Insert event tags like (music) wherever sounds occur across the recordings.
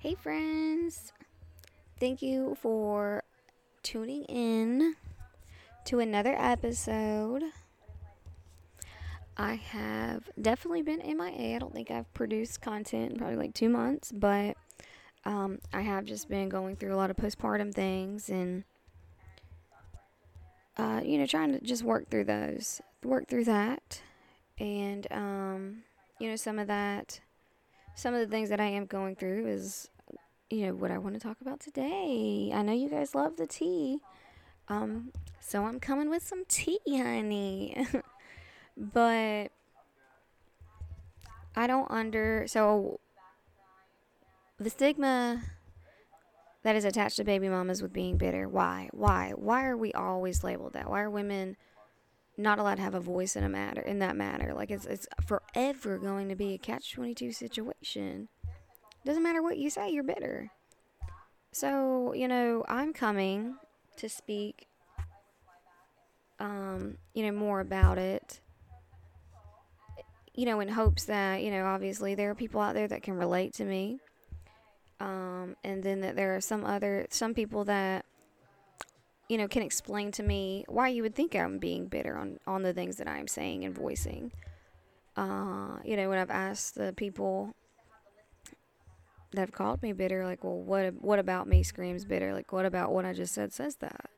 Hey, friends. Thank you for tuning in to another episode. I have definitely been MIA. I don't think I've produced content in probably like two months, but um, I have just been going through a lot of postpartum things and, uh, you know, trying to just work through those, work through that. And, um, you know, some of that, some of the things that I am going through is, you know, what I want to talk about today. I know you guys love the tea. Um, so I'm coming with some tea, honey. (laughs) but I don't under so the stigma that is attached to baby mamas with being bitter. Why? Why? Why are we always labeled that? Why are women not allowed to have a voice in a matter in that matter? Like it's it's forever going to be a catch twenty two situation. Doesn't matter what you say, you're bitter. So, you know, I'm coming to speak um, you know, more about it. You know, in hopes that, you know, obviously there are people out there that can relate to me. Um, and then that there are some other some people that you know can explain to me why you would think I'm being bitter on on the things that I'm saying and voicing. Uh, you know, when I've asked the people that have called me bitter, like, well, what what about me screams bitter? Like, what about what I just said says that?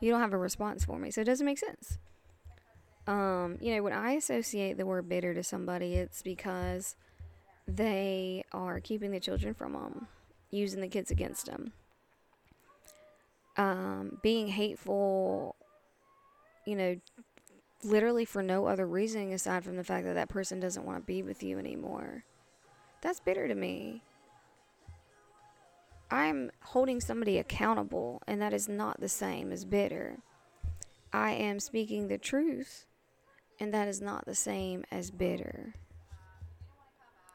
You don't have a response for me, so it doesn't make sense. Um, you know, when I associate the word bitter to somebody, it's because they are keeping the children from them, using the kids against them, um, being hateful, you know, literally for no other reason aside from the fact that that person doesn't want to be with you anymore. That's bitter to me. I'm holding somebody accountable, and that is not the same as bitter. I am speaking the truth, and that is not the same as bitter.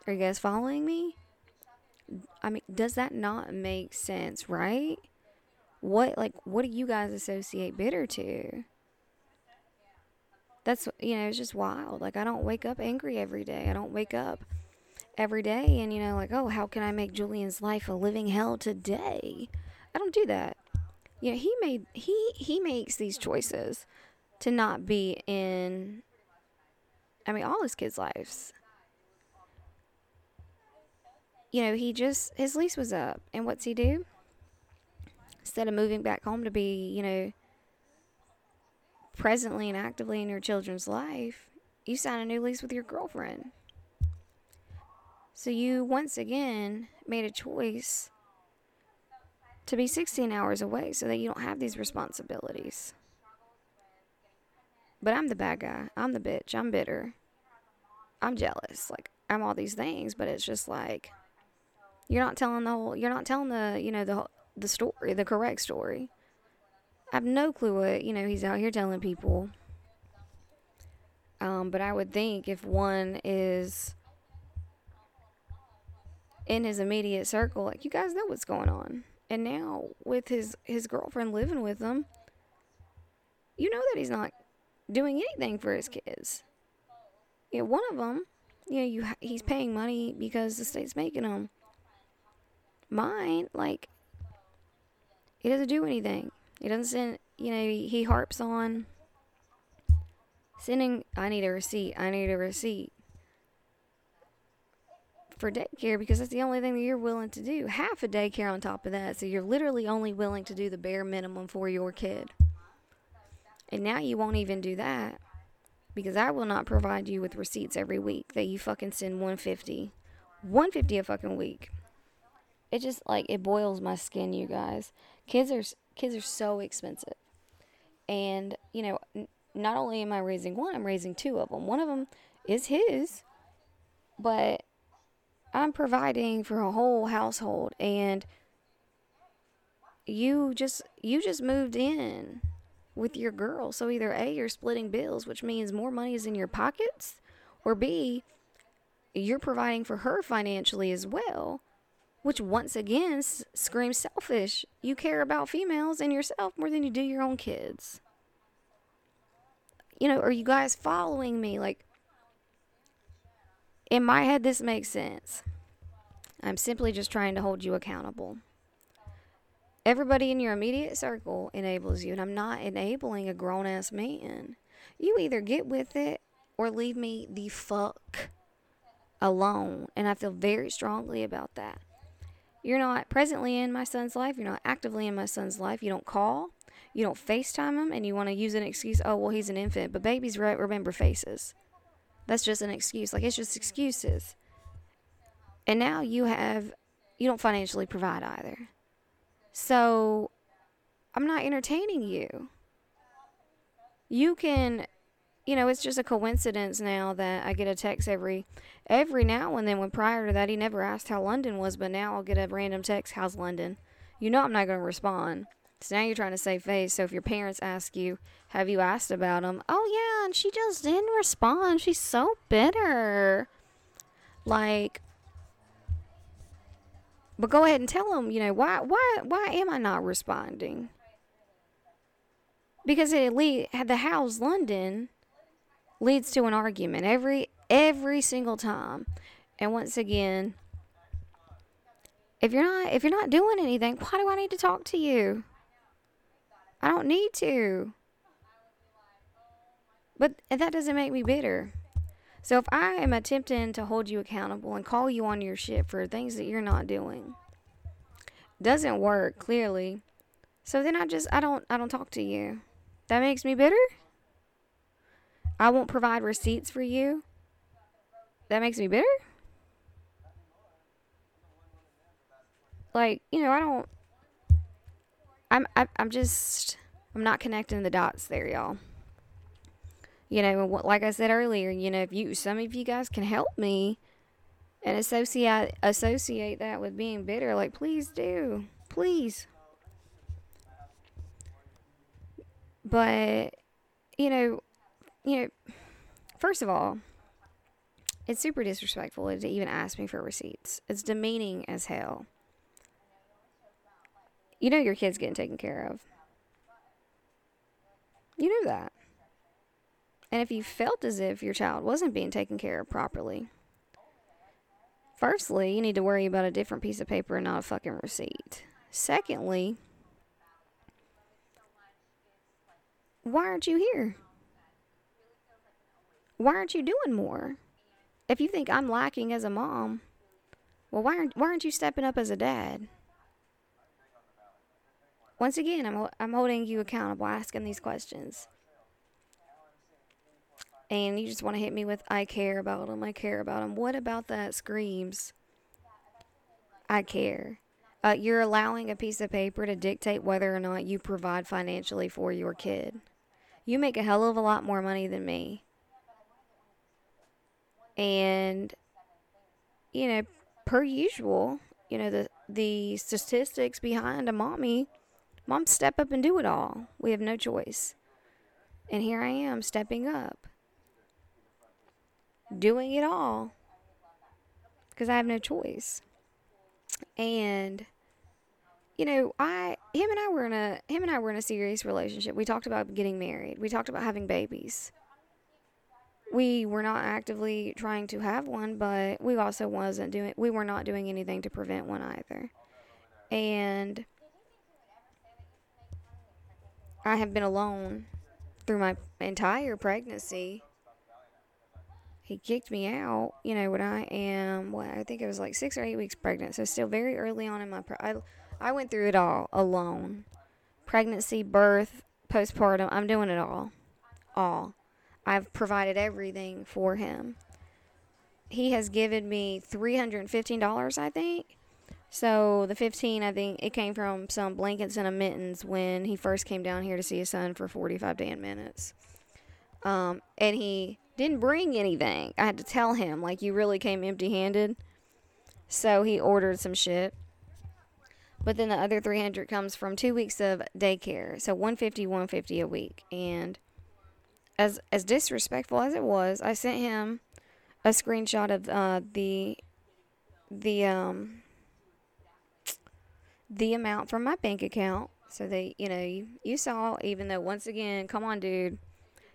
Are you guys following me? I mean, does that not make sense, right? What like what do you guys associate bitter to? That's you know, it's just wild. Like I don't wake up angry every day. I don't wake up every day and you know like, "Oh, how can I make Julian's life a living hell today?" I don't do that. You know, he made he he makes these choices to not be in I mean, all his kids' lives you know, he just, his lease was up. And what's he do? Instead of moving back home to be, you know, presently and actively in your children's life, you sign a new lease with your girlfriend. So you once again made a choice to be 16 hours away so that you don't have these responsibilities. But I'm the bad guy. I'm the bitch. I'm bitter. I'm jealous. Like, I'm all these things, but it's just like, you're not telling the whole. You're not telling the you know the the story, the correct story. I have no clue what you know he's out here telling people. Um, but I would think if one is in his immediate circle, like you guys know what's going on, and now with his his girlfriend living with him, you know that he's not doing anything for his kids. Yeah, you know, one of them, you know, you he's paying money because the state's making him mine, like, he doesn't do anything. He doesn't send, you know, he harps on sending, I need a receipt, I need a receipt for daycare because that's the only thing that you're willing to do. Half a daycare on top of that. So you're literally only willing to do the bare minimum for your kid. And now you won't even do that because I will not provide you with receipts every week that you fucking send 150. 150 a fucking week it just like it boils my skin, you guys. Kids are kids are so expensive, and you know, n- not only am I raising one, I'm raising two of them. One of them is his, but I'm providing for a whole household, and you just you just moved in with your girl. So either A, you're splitting bills, which means more money is in your pockets, or B, you're providing for her financially as well which once again s- screams selfish. You care about females and yourself more than you do your own kids. You know, are you guys following me? Like, in my head, this makes sense. I'm simply just trying to hold you accountable. Everybody in your immediate circle enables you, and I'm not enabling a grown ass man. You either get with it or leave me the fuck alone. And I feel very strongly about that. You're not presently in my son's life. You're not actively in my son's life. You don't call. You don't FaceTime him. And you want to use an excuse. Oh, well, he's an infant. But babies re- remember faces. That's just an excuse. Like, it's just excuses. And now you have, you don't financially provide either. So I'm not entertaining you. You can you know, it's just a coincidence now that I get a text every every now and then. When prior to that, he never asked how London was, but now I'll get a random text, "How's London?" You know, I'm not going to respond. So now you're trying to save face. So if your parents ask you, "Have you asked about him?" Oh yeah, and she just didn't respond. She's so bitter. Like, but go ahead and tell them. You know why? Why? Why am I not responding? Because it lead the house London leads to an argument every every single time. And once again, if you're not if you're not doing anything, why do I need to talk to you? I don't need to. But that doesn't make me bitter. So if I am attempting to hold you accountable and call you on your shit for things that you're not doing, doesn't work clearly. So then I just I don't I don't talk to you. That makes me bitter? I won't provide receipts for you. That makes me bitter? Like, you know, I don't I'm I, am i am just I'm not connecting the dots there, y'all. You know, like I said earlier, you know, if you some of you guys can help me and associate associate that with being bitter, like please do. Please. But you know, you know, first of all, it's super disrespectful to even ask me for receipts. It's demeaning as hell. You know your kid's getting taken care of. You know that. And if you felt as if your child wasn't being taken care of properly, firstly, you need to worry about a different piece of paper and not a fucking receipt. Secondly, why aren't you here? Why aren't you doing more? If you think I'm lacking as a mom, well, why aren't, why aren't you stepping up as a dad? Once again, I'm, I'm holding you accountable, asking these questions. And you just want to hit me with, I care about them, I care about them. What about that screams? I care. Uh, you're allowing a piece of paper to dictate whether or not you provide financially for your kid. You make a hell of a lot more money than me. And, you know, per usual, you know, the, the statistics behind a mommy, mom step up and do it all. We have no choice. And here I am stepping up, doing it all because I have no choice. And, you know, I him and I were in a him and I were in a serious relationship. We talked about getting married. We talked about having babies we were not actively trying to have one, but we also wasn't doing we were not doing anything to prevent one either. And I have been alone through my entire pregnancy. He kicked me out, you know, when I am what I think it was like 6 or 8 weeks pregnant. So still very early on in my pre- I I went through it all alone. Pregnancy, birth, postpartum, I'm doing it all. All I've provided everything for him. He has given me $315, I think. So the 15, I think it came from some blankets and a mittens when he first came down here to see his son for 45 damn minutes. Um, and he didn't bring anything. I had to tell him, like, you really came empty handed. So he ordered some shit. But then the other 300 comes from two weeks of daycare. So 150, 150 a week. And as as disrespectful as it was, I sent him a screenshot of uh, the the um the amount from my bank account. So that you know you, you saw even though once again come on dude.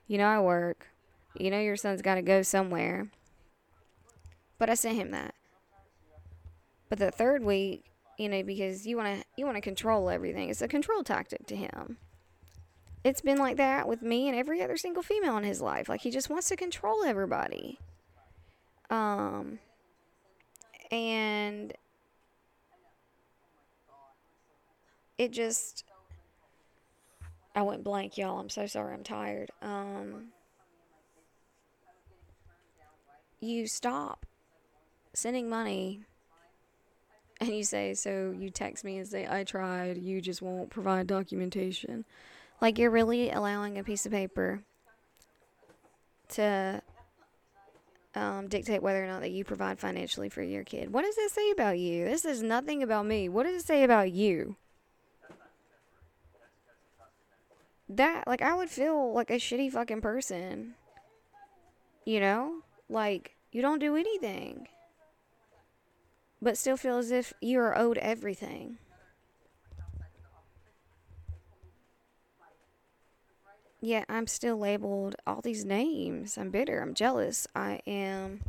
You know i work. You know your son's got to go somewhere. But i sent him that. But the third week, you know, because you want to you want to control everything. It's a control tactic to him. It's been like that with me and every other single female in his life. Like he just wants to control everybody. Um and it just I went blank, y'all. I'm so sorry. I'm tired. Um you stop sending money and you say, so you text me and say, I tried, you just won't provide documentation. Like you're really allowing a piece of paper to um, dictate whether or not that you provide financially for your kid. What does that say about you? This is nothing about me. What does it say about you? That, like, I would feel like a shitty fucking person. You know? Like, you don't do anything but still feel as if you are owed everything. Yet I'm still labeled all these names. I'm bitter. I'm jealous. I am,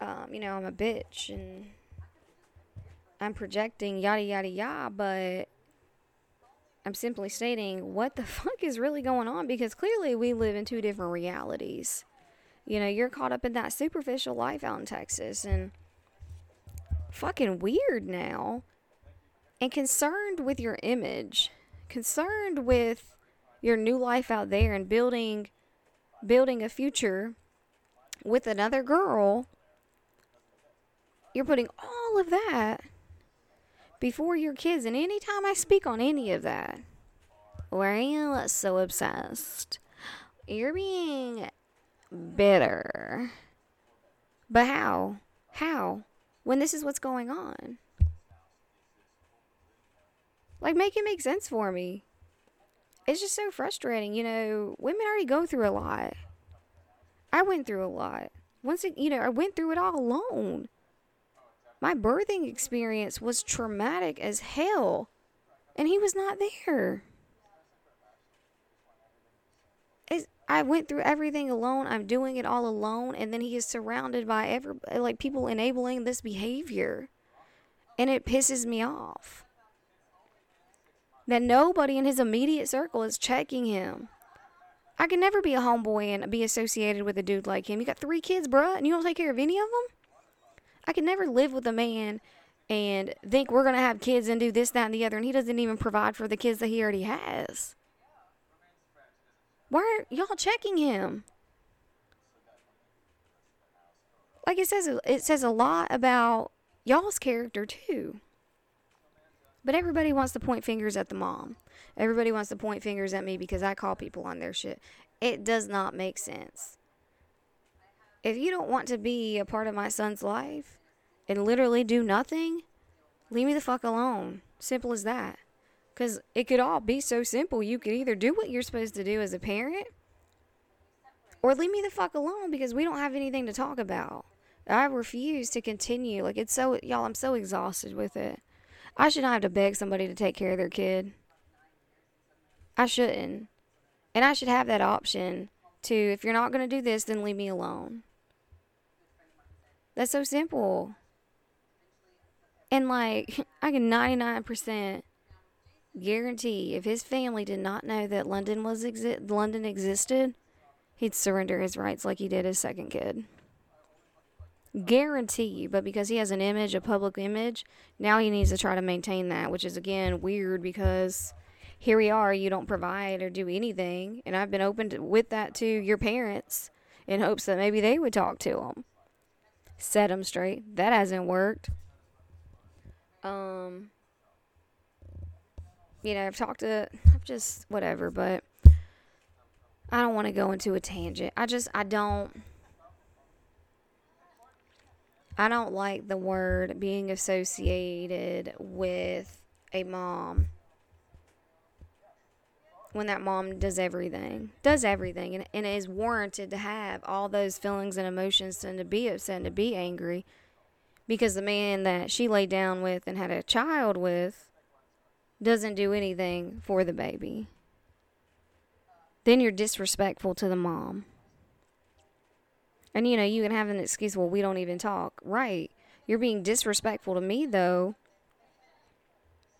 um, you know, I'm a bitch and I'm projecting yada yada yada, but I'm simply stating what the (laughs) fuck is really going on because clearly we live in two different realities. You know, you're caught up in that superficial life out in Texas and fucking weird now and concerned with your image, concerned with your new life out there and building building a future with another girl. You're putting all of that before your kids and anytime I speak on any of that, why are you so obsessed? You're being bitter. But how? How? when this is what's going on? Like, make it make sense for me. It's just so frustrating. You know, women already go through a lot. I went through a lot. Once, it, you know, I went through it all alone. My birthing experience was traumatic as hell, and he was not there. I went through everything alone. I'm doing it all alone. And then he is surrounded by every, like people enabling this behavior. And it pisses me off. That nobody in his immediate circle is checking him. I can never be a homeboy and be associated with a dude like him. You got three kids, bruh, and you don't take care of any of them? I can never live with a man and think we're going to have kids and do this, that, and the other, and he doesn't even provide for the kids that he already has. Why are y'all checking him? Like it says, it says a lot about y'all's character too. But everybody wants to point fingers at the mom. Everybody wants to point fingers at me because I call people on their shit. It does not make sense. If you don't want to be a part of my son's life and literally do nothing, leave me the fuck alone. Simple as that. Because it could all be so simple. You could either do what you're supposed to do as a parent or leave me the fuck alone because we don't have anything to talk about. I refuse to continue. Like, it's so, y'all, I'm so exhausted with it. I should not have to beg somebody to take care of their kid. I shouldn't. And I should have that option to, if you're not going to do this, then leave me alone. That's so simple. And like, (laughs) I can 99% guarantee if his family did not know that London was exi- London existed, he'd surrender his rights like he did his second kid. Guarantee, but because he has an image, a public image, now he needs to try to maintain that, which is again weird because here we are, you don't provide or do anything, and I've been open to, with that to your parents in hopes that maybe they would talk to him, set him straight. That hasn't worked. Um, you know, I've talked to, I've just, whatever, but I don't want to go into a tangent. I just, I don't, I don't like the word being associated with a mom when that mom does everything, does everything, and, and is warranted to have all those feelings and emotions and to be upset and to be angry because the man that she laid down with and had a child with doesn't do anything for the baby, then you're disrespectful to the mom. And you know, you can have an excuse, well, we don't even talk. Right. You're being disrespectful to me though.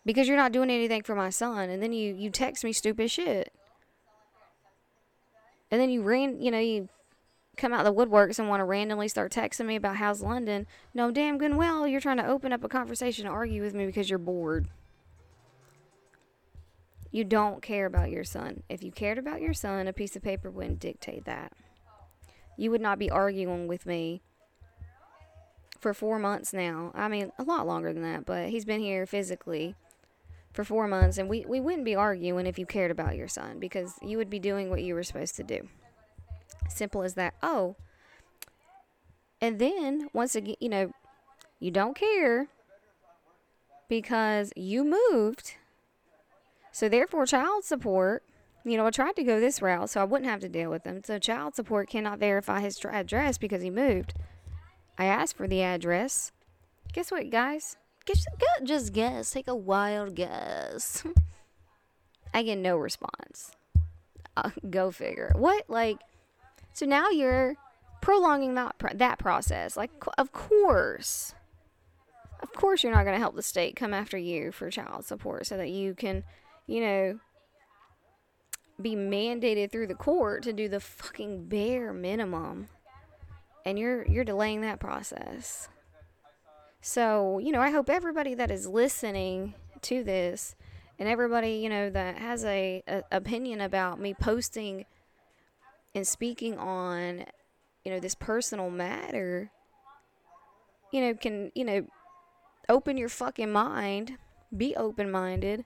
Because you're not doing anything for my son and then you you text me stupid shit. And then you ran, you know, you come out of the woodworks and want to randomly start texting me about how's London. No, damn good well, you're trying to open up a conversation to argue with me because you're bored. You don't care about your son. If you cared about your son, a piece of paper wouldn't dictate that. You would not be arguing with me for four months now. I mean, a lot longer than that, but he's been here physically for four months, and we, we wouldn't be arguing if you cared about your son because you would be doing what you were supposed to do. Simple as that. Oh, and then once again, you know, you don't care because you moved so therefore, child support, you know, I tried to go this route so I wouldn't have to deal with them. So child support cannot verify his address because he moved. I asked for the address. Guess what, guys? Guess, just guess. Take a wild guess. (laughs) I get no response. Uh, go figure. What? Like, so now you're prolonging that that process. Like, of course, of course, you're not going to help the state come after you for child support so that you can you know, be mandated through the court to do the fucking bare minimum. And you're you're delaying that process. So, you know, I hope everybody that is listening to this and everybody, you know, that has a, a opinion about me posting and speaking on, you know, this personal matter, you know, can, you know, open your fucking mind, be open-minded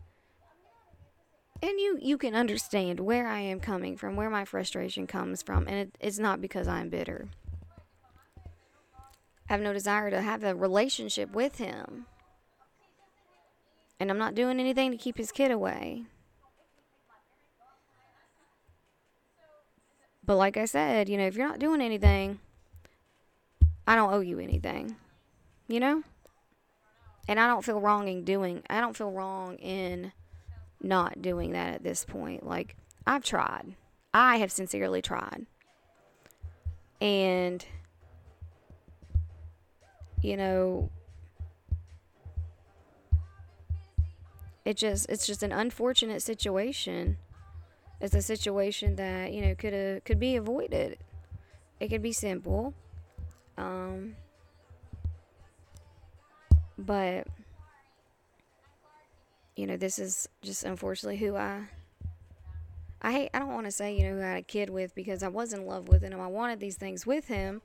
and you you can understand where I am coming from, where my frustration comes from, and it, it's not because I'm bitter. I have no desire to have a relationship with him. And I'm not doing anything to keep his kid away. But like I said, you know, if you're not doing anything, I don't owe you anything. You know? And I don't feel wrong in doing I don't feel wrong in not doing that at this point. Like, I've tried. I have sincerely tried. And, you know, it just it's just an unfortunate situation. It's a situation that, you know, could have could be avoided. It could be simple. Um but you know, this is just unfortunately who I I hate I don't want to say, you know, who I had a kid with because I was in love with him. I wanted these things with him.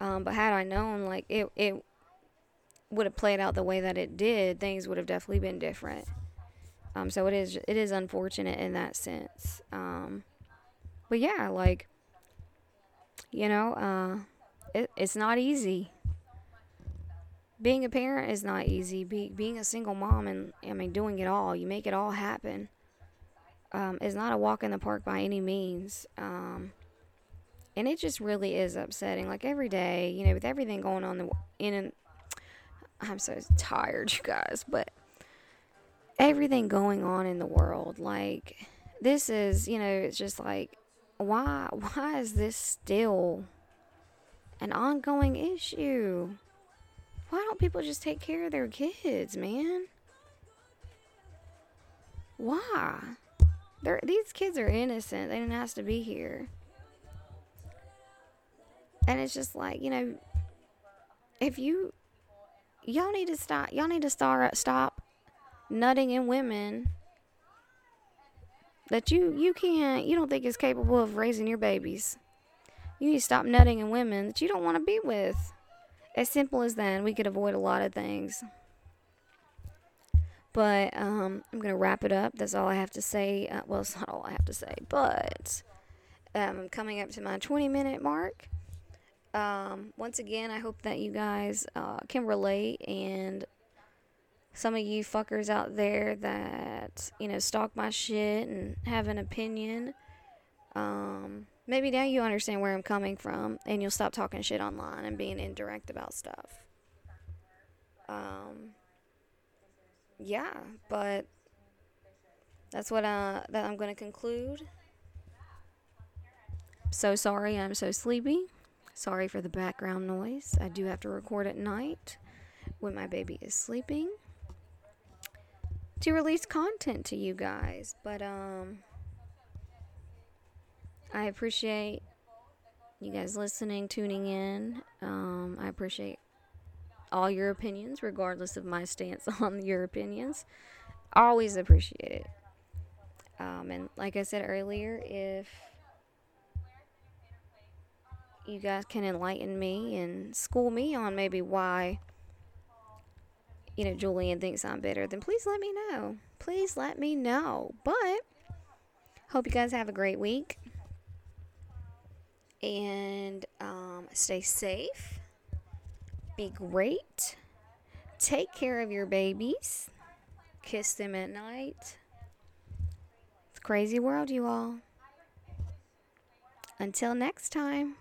Um, but had I known like it it would have played out the way that it did, things would have definitely been different. Um, so it is it is unfortunate in that sense. Um, but yeah, like you know, uh, it, it's not easy being a parent is not easy. Be, being a single mom and I mean doing it all, you make it all happen. Um, is not a walk in the park by any means. Um, and it just really is upsetting. Like every day, you know, with everything going on in and I'm so tired, you guys, but everything going on in the world, like this is, you know, it's just like why (laughs) why is this still an ongoing issue? Why don't people just take care of their kids, man? Why? They're, these kids are innocent. They didn't have to be here. And it's just like, you know, if you y'all need to stop y'all need to start stop nutting in women that you you can't you don't think is capable of raising your babies. You need to stop nutting in women that you don't want to be with. As simple as that, we could avoid a lot of things. But um, I'm going to wrap it up. That's all I have to say. Uh, well, it's not all I have to say, but um, I'm coming up to my 20 minute mark. Um, once again, I hope that you guys uh, can relate and some of you fuckers out there that, you know, stalk my shit and have an opinion. Um, maybe now you understand where I'm coming from and you'll stop talking shit online and being indirect about stuff. Um, yeah, but that's what I, that I'm going to conclude. So sorry, I'm so sleepy. Sorry for the background noise. I do have to record at night. when my baby is sleeping to release content to you guys. But um I appreciate you guys listening, tuning in. Um I appreciate all your opinions regardless of my (laughs) stance (laughs) on your opinions. Always appreciate it. Um and like I said earlier, if you guys can enlighten me and school me on maybe why you know Julian thinks I'm better, then please let me know. Please let me know. But hope you guys have a great week and um, stay safe. Be great. Take care of your babies. Kiss them at night. It's crazy world, you all. Until next time.